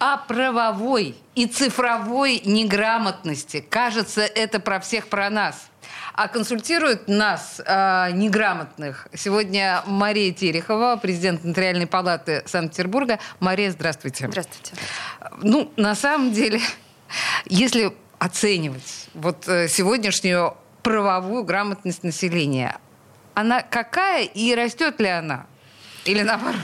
о правовой и цифровой неграмотности. Кажется, это про всех про нас. А консультирует нас, э, неграмотных, сегодня Мария Терехова, президент Нотариальной палаты Санкт-Петербурга. Мария, здравствуйте. Здравствуйте. Ну, на самом деле, если оценивать вот э, сегодняшнюю правовую грамотность населения, она какая и растет ли она? Или наоборот?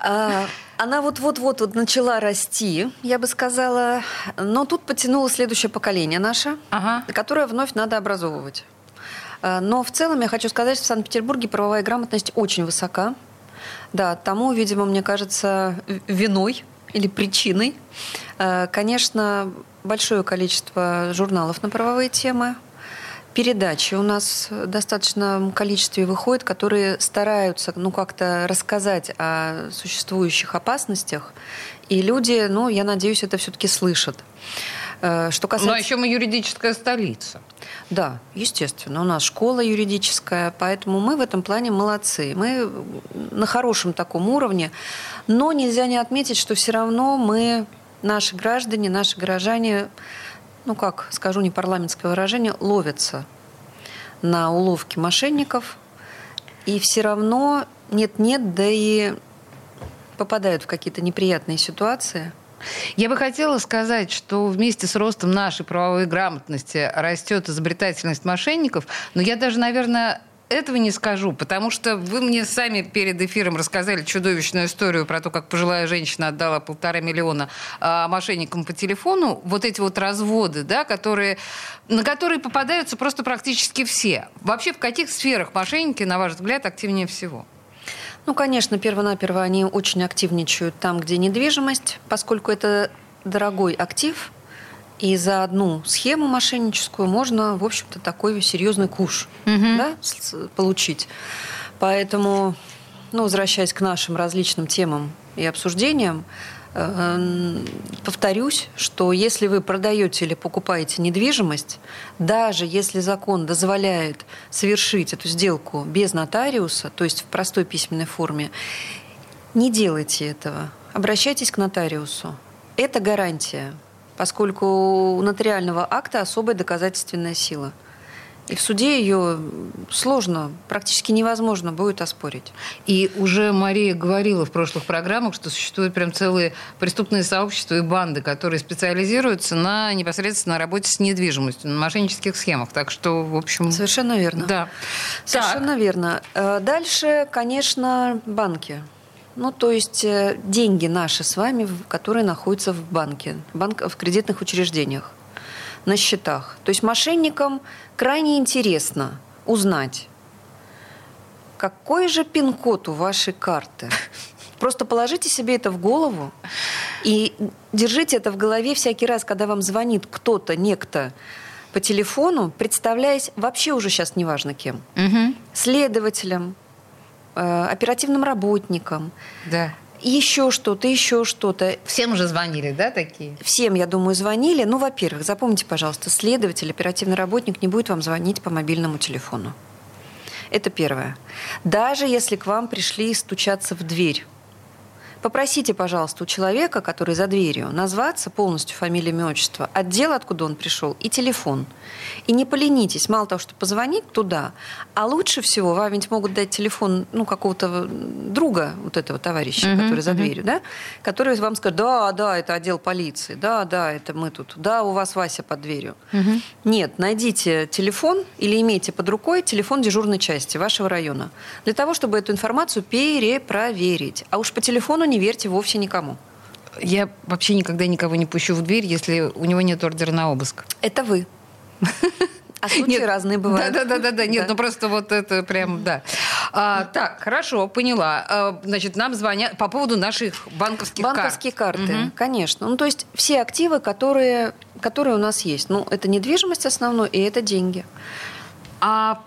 А, она вот-вот-вот вот начала расти, я бы сказала, но тут потянуло следующее поколение наше, Ага. которое вновь надо образовывать. А, Но в целом я хочу сказать, что в Санкт-Петербурге правовая грамотность очень высока. Да, тому, видимо, мне кажется, виной или причиной. А, Конечно, большое количество журналов на правовые темы, передачи у нас в достаточном количестве выходят, которые стараются ну, как-то рассказать о существующих опасностях. И люди, ну, я надеюсь, это все-таки слышат. Э, Что касается... Но еще мы юридическая столица. Да, естественно. У нас школа юридическая, поэтому мы в этом плане молодцы. Мы на хорошем таком уровне. Но нельзя не отметить, что все равно мы, наши граждане, наши горожане, ну как скажу не парламентское выражение, ловятся на уловки мошенников. И все равно нет-нет, да и попадают в какие-то неприятные ситуации. Я бы хотела сказать, что вместе с ростом нашей правовой грамотности растет изобретательность мошенников, но я даже, наверное, этого не скажу, потому что вы мне сами перед эфиром рассказали чудовищную историю про то, как пожилая женщина отдала полтора миллиона а, мошенникам по телефону. Вот эти вот разводы, да, которые, на которые попадаются просто практически все. Вообще, в каких сферах мошенники, на ваш взгляд, активнее всего? Ну, конечно, перво-наперво они очень активничают там, где недвижимость, поскольку это дорогой актив, и за одну схему мошенническую можно, в общем-то, такой серьезный куш да, с- с- получить. Поэтому, ну, возвращаясь к нашим различным темам и обсуждениям, э, повторюсь, что если вы продаете или покупаете недвижимость, даже если закон дозволяет совершить эту сделку без нотариуса, то есть в простой письменной форме, не делайте этого. Обращайтесь к нотариусу. Это гарантия, поскольку у нотариального акта особая доказательственная сила. И в суде ее сложно, практически невозможно будет оспорить. И уже Мария говорила в прошлых программах, что существуют прям целые преступные сообщества и банды, которые специализируются на непосредственно работе с недвижимостью, на мошеннических схемах. Так что, в общем... Совершенно верно. Да. Совершенно верно. Э, Дальше, конечно, банки. Ну, то есть э, деньги наши с вами, которые находятся в банке, банк, в кредитных учреждениях, на счетах. То есть мошенникам крайне интересно узнать, какой же пин-код у вашей карты. Просто положите себе это в голову и держите это в голове всякий раз, когда вам звонит кто-то, некто по телефону, представляясь вообще уже сейчас неважно кем. Следователем, оперативным работником, Да. еще что-то, еще что-то. Всем уже звонили, да, такие? Всем, я думаю, звонили. Ну, во-первых, запомните, пожалуйста, следователь, оперативный работник не будет вам звонить по мобильному телефону. Это первое. Даже если к вам пришли стучаться в дверь, Попросите, пожалуйста, у человека, который за дверью, назваться полностью фамилия, имя, отчество, отдел, откуда он пришел, и телефон. И не поленитесь, мало того, что позвонить туда, а лучше всего вам ведь могут дать телефон ну, какого-то друга вот этого товарища, Мгм, который за мгм. дверью, да, который вам скажет, да, да, это отдел полиции, да, да, это мы тут, да, у вас Вася под дверью. Нет, найдите телефон или имейте под рукой телефон дежурной части вашего района для того, чтобы эту информацию перепроверить. А уж по телефону не верьте вовсе никому. Я вообще никогда никого не пущу в дверь, если у него нет ордера на обыск. Это вы. А случаи разные бывают. Да, да, да, да, нет, ну просто вот это прям, да. А, так, хорошо, поняла. А, значит, нам звонят по поводу наших банковских карт. Банковские карты, конечно. Ну, то есть все активы, которые, которые у нас есть. Ну, это недвижимость основной, и это деньги. А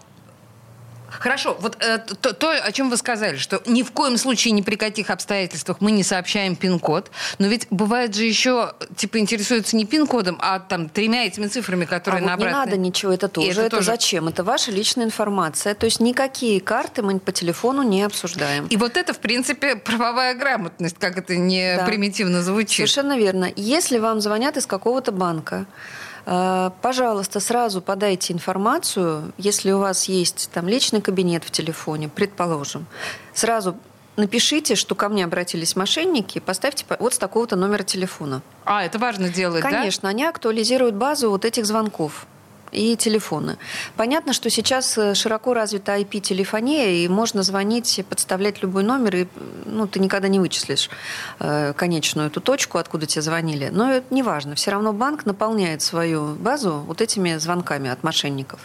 Хорошо, вот э, то, то, о чем вы сказали, что ни в коем случае, ни при каких обстоятельствах мы не сообщаем пин-код, но ведь бывает же еще, типа, интересуются не пин-кодом, а там тремя этими цифрами, которые а на вот не надо ничего, это тоже. это, это тоже... зачем? Это ваша личная информация. То есть никакие карты мы по телефону не обсуждаем. И вот это, в принципе, правовая грамотность, как это не да. примитивно звучит. Совершенно верно. Если вам звонят из какого-то банка, пожалуйста, сразу подайте информацию, если у вас есть там личный кабинет в телефоне, предположим, сразу напишите, что ко мне обратились мошенники, поставьте вот с такого-то номера телефона. А, это важно делать, Конечно, да? они актуализируют базу вот этих звонков и телефоны. Понятно, что сейчас э, широко развита IP-телефония, и можно звонить, подставлять любой номер, и ну, ты никогда не вычислишь э, конечную эту точку, откуда тебе звонили. Но это не важно. Все равно банк наполняет свою базу вот этими звонками от мошенников.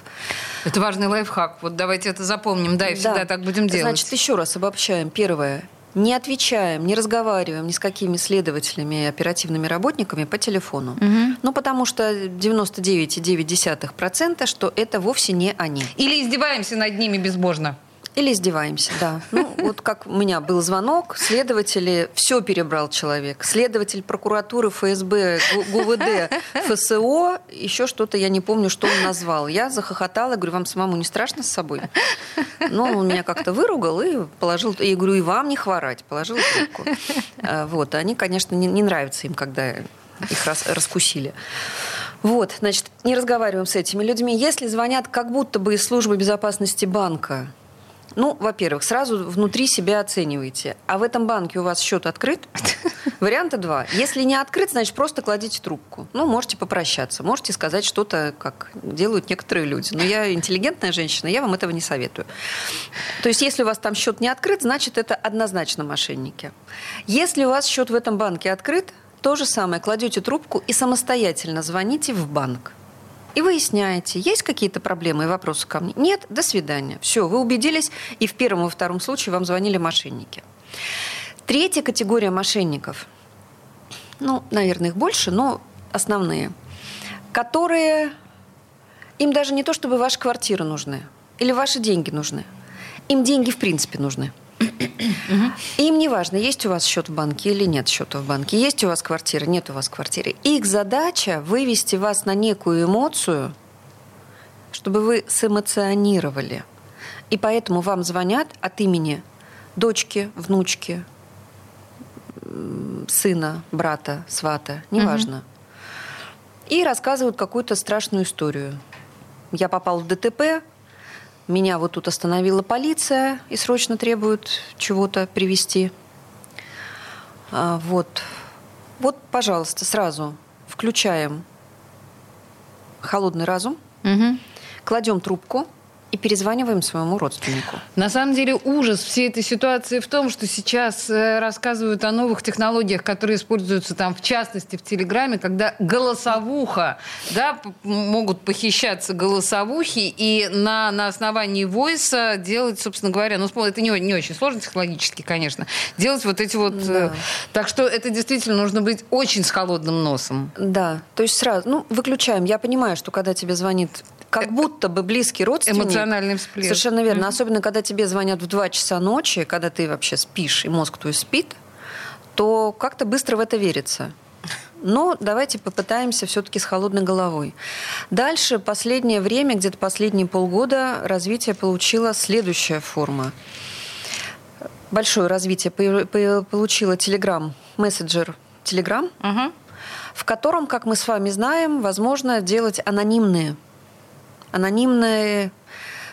Это важный лайфхак. Вот давайте это запомним, да, и всегда да. так будем делать. Значит, еще раз обобщаем. Первое не отвечаем, не разговариваем ни с какими следователями и оперативными работниками по телефону. Угу. Ну, потому что 99,9%, что это вовсе не они. Или издеваемся над ними безбожно. Или издеваемся, да. Ну, вот как у меня был звонок, следователи, все перебрал человек. Следователь прокуратуры, ФСБ, ГУВД, ФСО, еще что-то, я не помню, что он назвал. Я захохотала, говорю, вам самому не страшно с собой? Ну, он меня как-то выругал и положил, я говорю, и вам не хворать, положил трубку. А, вот, они, конечно, не, не нравится им, когда их рас, раскусили. Вот, значит, не разговариваем с этими людьми. Если звонят как будто бы из службы безопасности банка, ну, во-первых, сразу внутри себя оцениваете. А в этом банке у вас счет открыт? Варианта два. Если не открыт, значит, просто кладите трубку. Ну, можете попрощаться, можете сказать что-то, как делают некоторые люди. Но я интеллигентная женщина, я вам этого не советую. То есть, если у вас там счет не открыт, значит, это однозначно мошенники. Если у вас счет в этом банке открыт, то же самое, кладете трубку и самостоятельно звоните в банк и выясняете, есть какие-то проблемы и вопросы ко мне. Нет, до свидания. Все, вы убедились, и в первом и втором случае вам звонили мошенники. Третья категория мошенников, ну, наверное, их больше, но основные, которые, им даже не то, чтобы ваши квартиры нужны или ваши деньги нужны. Им деньги в принципе нужны. Им не важно, есть у вас счет в банке или нет счета в банке, есть у вас квартира, нет у вас квартиры. Их задача вывести вас на некую эмоцию, чтобы вы сэмоционировали. И поэтому вам звонят от имени дочки, внучки, сына, брата, свата, неважно. И рассказывают какую-то страшную историю. Я попал в ДТП, меня вот тут остановила полиция и срочно требует чего-то привезти. А, вот. Вот, пожалуйста, сразу включаем холодный разум, угу. кладем трубку – и перезваниваем своему родственнику. На самом деле ужас всей этой ситуации в том, что сейчас э, рассказывают о новых технологиях, которые используются там, в частности, в Телеграме, когда голосовуха, да, могут похищаться голосовухи и на, на основании войса делать, собственно говоря, ну, это не, не очень сложно технологически, конечно, делать вот эти вот... Э, да. Так что это действительно нужно быть очень с холодным носом. Да, то есть сразу, ну, выключаем. Я понимаю, что когда тебе звонит как будто бы близкий родственник. Эмоциональный всплеск. Совершенно верно. Mm-hmm. Особенно, когда тебе звонят в 2 часа ночи, когда ты вообще спишь, и мозг твой спит, то как-то быстро в это верится. Но давайте попытаемся все-таки с холодной головой. Дальше, последнее время, где-то последние полгода, развитие получила следующая форма. Большое развитие получила Telegram, мессенджер Telegram, угу. в котором, как мы с вами знаем, возможно делать анонимные анонимный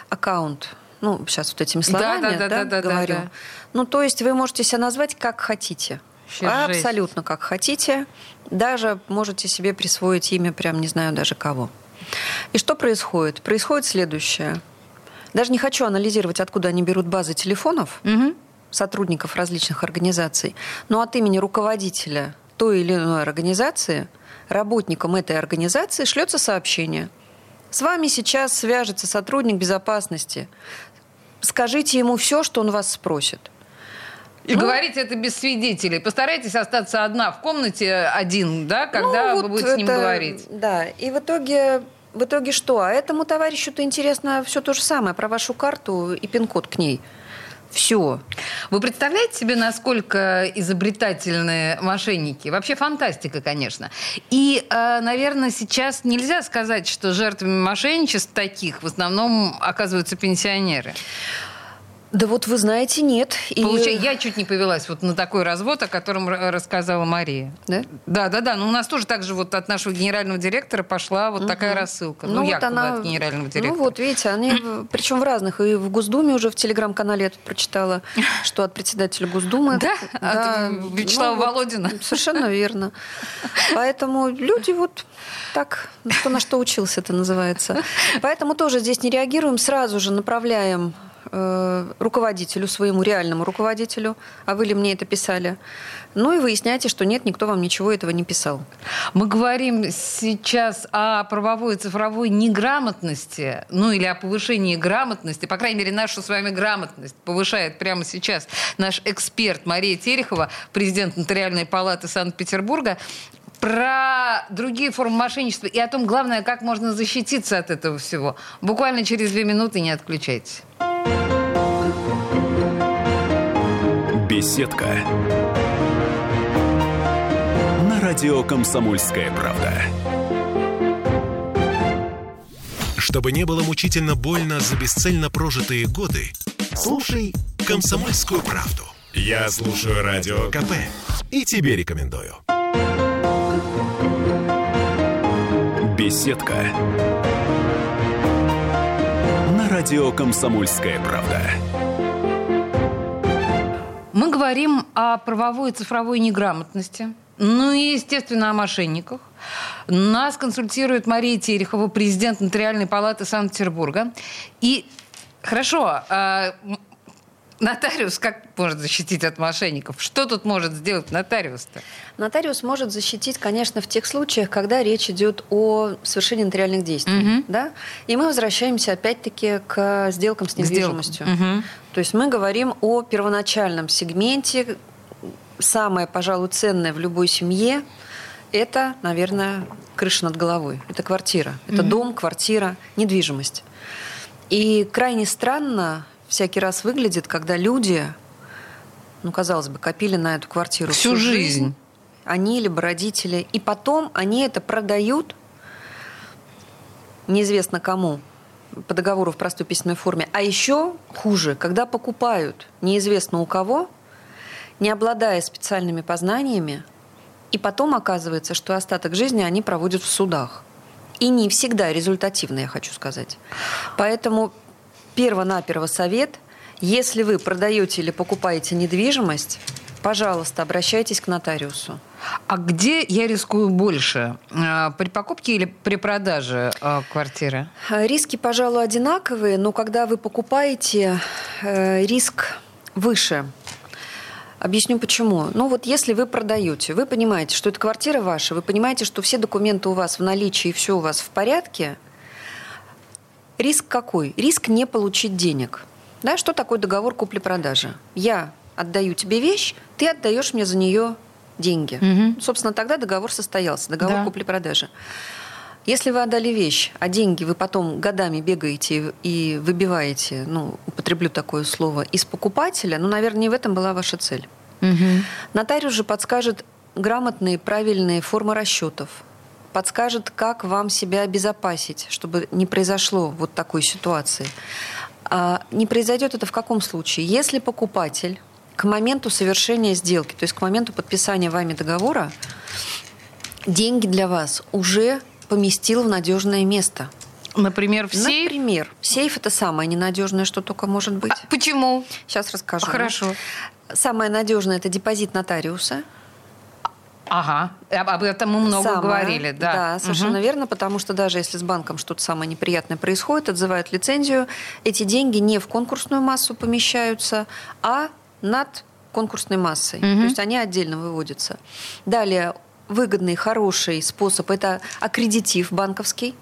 аккаунт. Ну, сейчас вот этими словами да, да, да, да, говорю. Да, да. Ну, то есть вы можете себя назвать как хотите. Сейчас Абсолютно жесть. как хотите. Даже можете себе присвоить имя, прям не знаю даже кого. И что происходит? Происходит следующее. Даже не хочу анализировать, откуда они берут базы телефонов угу. сотрудников различных организаций, но от имени руководителя той или иной организации работникам этой организации шлется сообщение – С вами сейчас свяжется сотрудник безопасности. Скажите ему все, что он вас спросит. И ну, говорите это без свидетелей. Постарайтесь остаться одна в комнате один, да, когда ну, вы будете это, с ним говорить. Да, и в итоге в итоге что? А этому товарищу-то интересно все то же самое про вашу карту и пин-код к ней. Все. Вы представляете себе, насколько изобретательные мошенники? Вообще фантастика, конечно. И, э, наверное, сейчас нельзя сказать, что жертвами мошенничеств таких в основном оказываются пенсионеры. Да вот вы знаете, нет. И... Получай, я чуть не повелась вот на такой развод, о котором рассказала Мария. Да? Да, да, да. Но у нас тоже так же вот от нашего генерального директора пошла вот угу. такая рассылка. Ну, ну вот якобы она... от генерального ну директора. Ну вот, видите, они, причем в разных. И в Госдуме уже в телеграм-канале я прочитала, что от председателя Госдумы. Да? От Вячеслава ну Володина. Совершенно верно. Поэтому люди вот так, кто на что учился, это называется. Поэтому тоже здесь не реагируем, сразу же направляем Э, руководителю, своему реальному руководителю, а вы ли мне это писали, ну и выясняйте, что нет, никто вам ничего этого не писал. Мы говорим сейчас о правовой и цифровой неграмотности, ну или о повышении грамотности, по крайней мере, нашу с вами грамотность повышает прямо сейчас наш эксперт Мария Терехова, президент Нотариальной палаты Санкт-Петербурга про другие формы мошенничества и о том, главное, как можно защититься от этого всего. Буквально через две минуты не отключайтесь. Беседка. На радио «Комсомольская правда». Чтобы не было мучительно больно за бесцельно прожитые годы, слушай «Комсомольскую правду». Я слушаю Радио КП и тебе рекомендую. Беседка. Радио «Комсомольская правда». Мы говорим о правовой и цифровой неграмотности. Ну и, естественно, о мошенниках. Нас консультирует Мария Терехова, президент Нотариальной палаты Санкт-Петербурга. И хорошо, а, Нотариус как может защитить от мошенников? Что тут может сделать нотариус-то? Нотариус может защитить, конечно, в тех случаях, когда речь идет о совершении нотариальных действий. Угу. Да? И мы возвращаемся опять-таки к сделкам с недвижимостью. Угу. То есть мы говорим о первоначальном сегменте. Самое, пожалуй, ценное в любой семье – это, наверное, крыша над головой. Это квартира. Это угу. дом, квартира, недвижимость. И крайне странно всякий раз выглядит, когда люди, ну, казалось бы, копили на эту квартиру всю, всю жизнь. жизнь, они либо родители, и потом они это продают неизвестно кому, по договору в простой письменной форме. А еще хуже, когда покупают неизвестно у кого, не обладая специальными познаниями, и потом оказывается, что остаток жизни они проводят в судах. И не всегда результативно, я хочу сказать. Поэтому перво-наперво совет. Если вы продаете или покупаете недвижимость, пожалуйста, обращайтесь к нотариусу. А где я рискую больше? А, при покупке или при продаже а, квартиры? Риски, пожалуй, одинаковые, но когда вы покупаете, э, риск выше. Объясню почему. Ну вот если вы продаете, вы понимаете, что это квартира ваша, вы понимаете, что все документы у вас в наличии и все у вас в порядке – Риск какой? Риск не получить денег. Да, что такое договор купли-продажи? Я отдаю тебе вещь, ты отдаешь мне за нее деньги. Угу. Собственно, тогда договор состоялся, договор да. купли-продажи. Если вы отдали вещь, а деньги вы потом годами бегаете и выбиваете, ну, употреблю такое слово, из покупателя, ну, наверное, не в этом была ваша цель. Угу. Нотариус же подскажет грамотные, правильные формы расчетов, подскажет, как вам себя обезопасить, чтобы не произошло вот такой ситуации. А не произойдет это в каком случае? Если покупатель к моменту совершения сделки, то есть к моменту подписания вами договора, деньги для вас уже поместил в надежное место. Например, в сейф? Например. Сейф – это самое ненадежное, что только может быть. А почему? Сейчас расскажу. Хорошо. Самое надежное – это депозит нотариуса – Ага, об этом мы много самое, говорили, да. Да, совершенно угу. верно, потому что даже если с банком что-то самое неприятное происходит, отзывают лицензию, эти деньги не в конкурсную массу помещаются, а над конкурсной массой. Угу. То есть они отдельно выводятся. Далее, выгодный, хороший способ – это аккредитив банковский.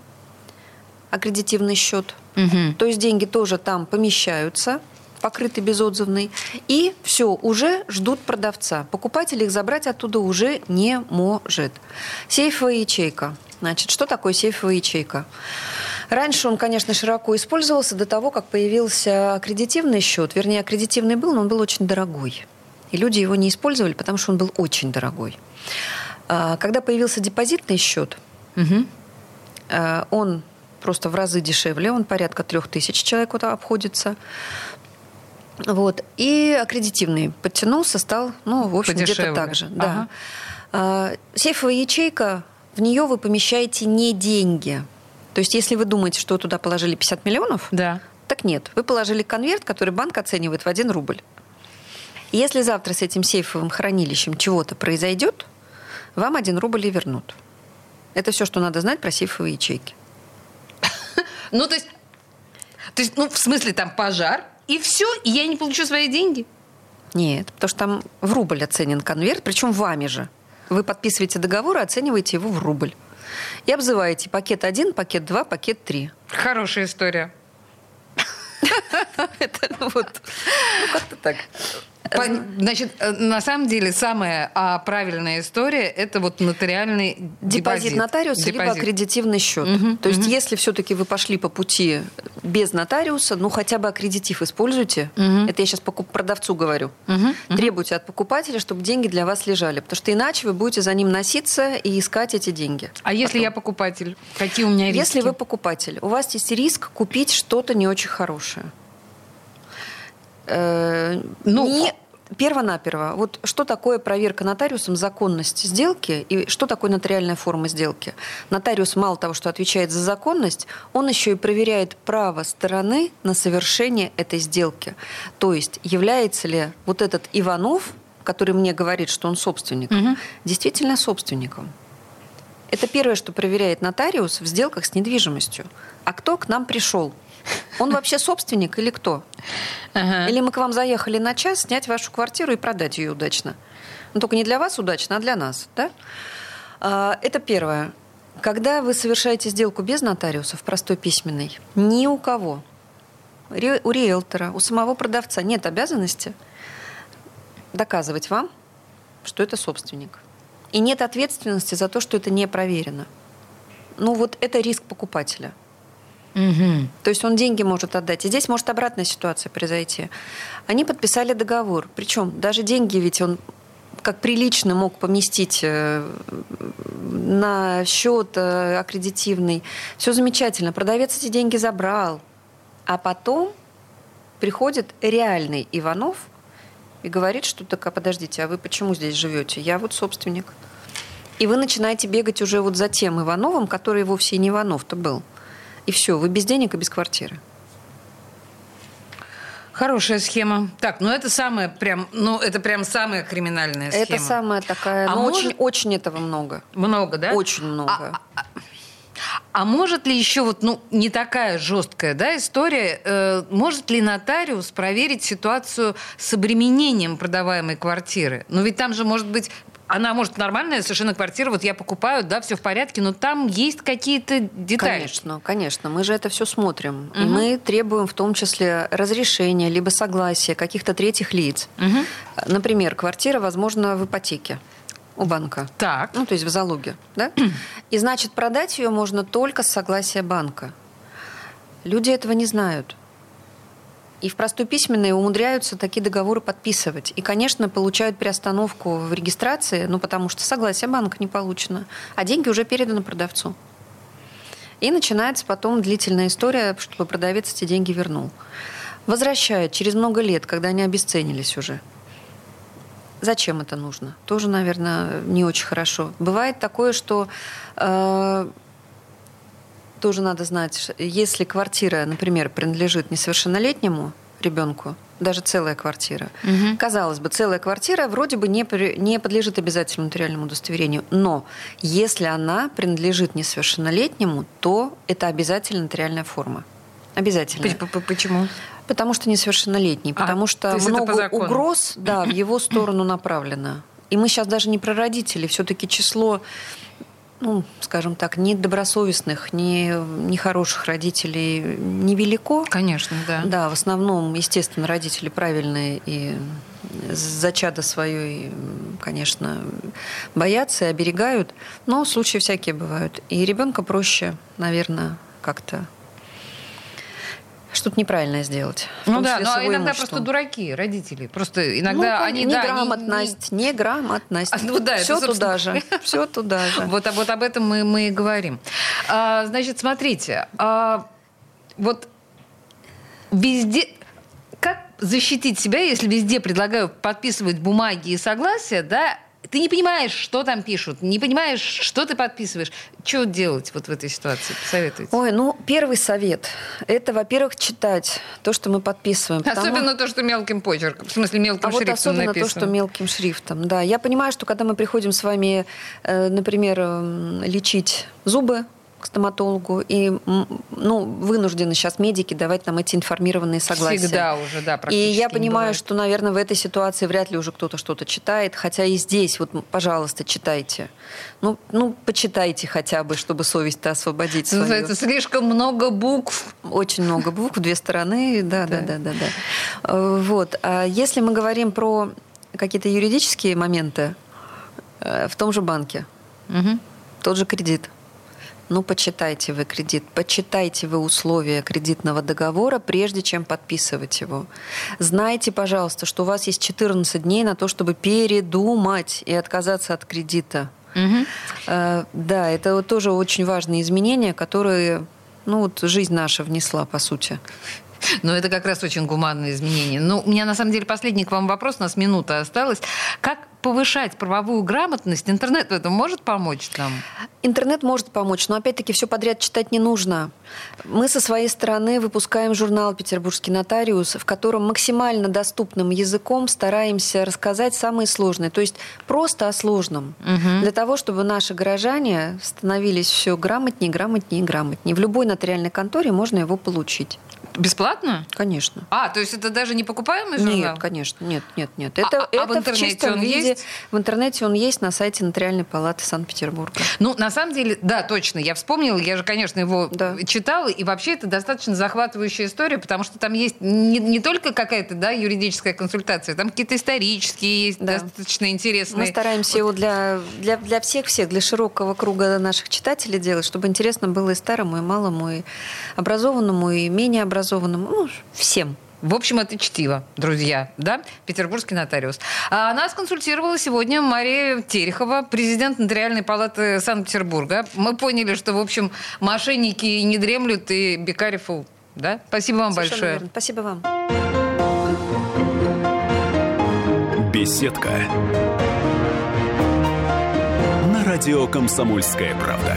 аккредитивный счет. Мгм. То есть деньги тоже там помещаются, покрыты безотзывный, и все, уже ждут продавца. Покупатель их забрать оттуда уже не может. Сейфовая ячейка. Значит, что такое сейфовая ячейка? Раньше он, конечно, широко использовался до того, как появился аккредитивный счет. Вернее, аккредитивный был, но он был очень дорогой. И люди его не использовали, потому что он был очень дорогой. А, Когда появился депозитный счет. Э, он просто в разы дешевле, он порядка трех тысяч человеку там обходится. Вот. И аккредитивный подтянулся, стал, ну, в общем, где-то так же. Ага. Да. Сейфовая ячейка, в нее вы помещаете не деньги. То есть, если вы думаете, что туда положили 50 миллионов, Да. так нет. Вы положили конверт, который банк оценивает в 1 рубль. Если завтра с этим сейфовым хранилищем чего-то произойдет, вам 1 рубль и вернут. Это все, что надо знать про сейфовые ячейки. Ну, то есть, то есть, ну, в смысле, там пожар, и все, и я не получу свои деньги. Нет, потому что там в рубль оценен конверт, причем вами же. Вы подписываете договор и оцениваете его в рубль. И обзываете пакет 1, пакет 2, пакет 3. Хорошая история. Это вот, ну как-то так. По- Значит, э, на самом деле самая а, правильная история это вот нотариальный Депозит депозит. нотариуса либо Депозит. аккредитивный счет. Мгм, То есть, мгм. если все-таки вы пошли по пути без нотариуса, ну хотя бы аккредитив используйте. Мгм. Это я сейчас продавцу говорю. Мгм. Требуйте от покупателя, чтобы деньги для вас лежали. Потому что иначе вы будете за ним носиться и искать эти деньги. А если я покупатель, какие у меня риски? Если вы покупатель, у вас есть риск купить что-то не очень хорошее. Э, Ну, не- Перво-наперво, вот что такое проверка нотариусом законности сделки и что такое нотариальная форма сделки? Нотариус мало того, что отвечает за законность, он еще и проверяет право стороны на совершение этой сделки. То есть является ли вот этот Иванов, который мне говорит, что он собственник, Мгм. действительно собственником. Это первое, что проверяет нотариус в сделках с недвижимостью. А кто к нам пришел? Он вообще собственник или кто? Ага. Или мы к вам заехали на час снять вашу квартиру и продать ее удачно? Ну, только не для вас удачно, а для нас. Да? А, Это первое. Когда вы совершаете сделку без нотариуса в простой письменной, ни у кого, ри- у риэлтора, у самого продавца нет обязанности доказывать вам, что это собственник. И нет ответственности за то, что это не проверено. Ну вот это риск покупателя. Мгм. То есть он деньги может отдать. И здесь может обратная ситуация произойти. Они подписали договор. Причем даже деньги ведь он как прилично мог поместить э, на счет э, аккредитивный. Все замечательно. Продавец эти деньги забрал. А потом приходит реальный Иванов и говорит, что так, а подождите, а вы почему здесь живете? Я вот собственник. И вы начинаете бегать уже вот за тем Ивановым, который вовсе не Иванов-то был. И все, вы без денег и без квартиры. Хорошая схема. Так, ну это самая прям, ну это прям самая криминальная схема. Это самая такая, А ну, может- очень, очень этого много. Много, да? Очень много. А, А может ли еще вот, ну, не такая жесткая, да, история, э, может ли нотариус проверить ситуацию с обременением продаваемой квартиры? Ну, ведь там же может быть она может нормальная совершенно квартира, вот я покупаю, да, все в порядке, но там есть какие-то детали. Конечно, конечно. Мы же это все смотрим. И Мгм. мы требуем в том числе разрешения либо согласия каких-то третьих лиц. Мгм. Например, квартира, возможно, в ипотеке у банка. Так. Ну, то есть в залоге, да? И значит, продать ее можно только с согласия банка. Люди этого не знают. И в простой письменной умудряются такие договоры подписывать. И, конечно, получают приостановку в регистрации, ну, потому что согласие банка не получено, а деньги уже переданы продавцу. И начинается потом длительная история, чтобы продавец эти деньги вернул. Возвращают через много лет, когда они обесценились уже. Зачем это нужно? Тоже, наверное, не очень хорошо. Бывает такое, что э, тоже надо знать, если квартира, например, принадлежит несовершеннолетнему ребенку, даже целая квартира, Мгм. казалось бы, целая квартира вроде бы не, не подлежит обязательному нотариальному удостоверению, но если она принадлежит несовершеннолетнему, то это обязательно нотариальная форма. Обязательно. Почему? Потому что несовершеннолетний, А, потому то что по много закону. угроз да, в его сторону направлено. И мы сейчас даже не про родителей, все-таки число ну, скажем так, ни добросовестных, ни нехороших родителей невелико. Конечно, да. Да, в основном, естественно, родители правильные и за чадо свое, конечно, боятся и оберегают, но случаи всякие бывают. И ребенка проще, наверное, как-то что-то неправильное сделать. Ну да, но иногда просто дураки, родители. Просто иногда ну, они... Неграмотность, да, не, не... неграмотность. А, ну, да, все туда же. Все туда же. Вот, вот об этом мы, мы и говорим. А, значит, смотрите, а, вот везде... Как защитить себя, если везде предлагаю подписывать бумаги и согласия, да, ты не понимаешь, что там пишут, не понимаешь, что ты подписываешь. Что делать вот в этой ситуации? Посоветуйте. Ой, ну, первый совет. Это, во-первых, читать то, что мы подписываем. Особенно потому... то, что мелким почерком. В смысле, мелким а шрифтом вот особенно написано. то, что мелким шрифтом, да. Я понимаю, что когда мы приходим с вами, э, например, лечить зубы, к стоматологу, и ну, вынуждены сейчас медики давать нам эти информированные согласия. Всегда уже, да, И я понимаю, что, наверное, в этой ситуации вряд ли уже кто-то что-то читает, хотя и здесь, вот, пожалуйста, читайте. Ну, ну почитайте хотя бы, чтобы совесть-то освободить свою. Это слишком много букв. Очень много букв, две стороны, да, да, да, да, да. Э, вот. А если мы говорим про какие-то юридические моменты э, в том же банке, угу. тот же кредит – ну, почитайте вы кредит, почитайте вы условия кредитного договора, прежде чем подписывать его. Знайте, пожалуйста, что у вас есть 14 дней на то, чтобы передумать и отказаться от кредита. Угу. да, это тоже очень важные изменения, которые ну, вот жизнь наша внесла, по сути. Но это как раз очень гуманное изменение. Ну, у меня на самом деле последний к вам вопрос, у нас минута осталась. Как повышать правовую грамотность, интернет в этом может помочь нам? Интернет может помочь, но опять-таки все подряд читать не нужно. Мы со своей стороны выпускаем журнал «Петербургский нотариус», в котором максимально доступным языком стараемся рассказать самые сложные, то есть просто о сложном, угу. для того, чтобы наши горожане становились все грамотнее, грамотнее и грамотнее. В любой нотариальной конторе можно его получить. Бесплатно? Конечно. А, то есть это даже не покупаемый журнал? Нет, конечно, нет, нет, нет. Это, а, это а в интернете в он виде. Есть? В интернете он есть на сайте Нотариальной палаты Санкт-Петербурга. Ну, на самом деле, да, точно. Я вспомнила, я же, конечно, его да. читала, и вообще это достаточно захватывающая история, потому что там есть не, не только какая-то да, юридическая консультация, там какие-то исторические есть да. достаточно интересные. Мы стараемся вот. его для, для, для всех-всех, для широкого круга наших читателей делать, чтобы интересно было и старому, и малому, и образованному, и менее образованному, ну, всем. В общем, это чтиво, друзья, да? Петербургский нотариус. А нас консультировала сегодня Мария Терехова, президент Нотариальной палаты Санкт-Петербурга. Мы поняли, что, в общем, мошенники не дремлют и Бекарев, да? Спасибо вам Совершенно большое. Верно. Спасибо вам. Беседка. На радио «Комсомольская правда».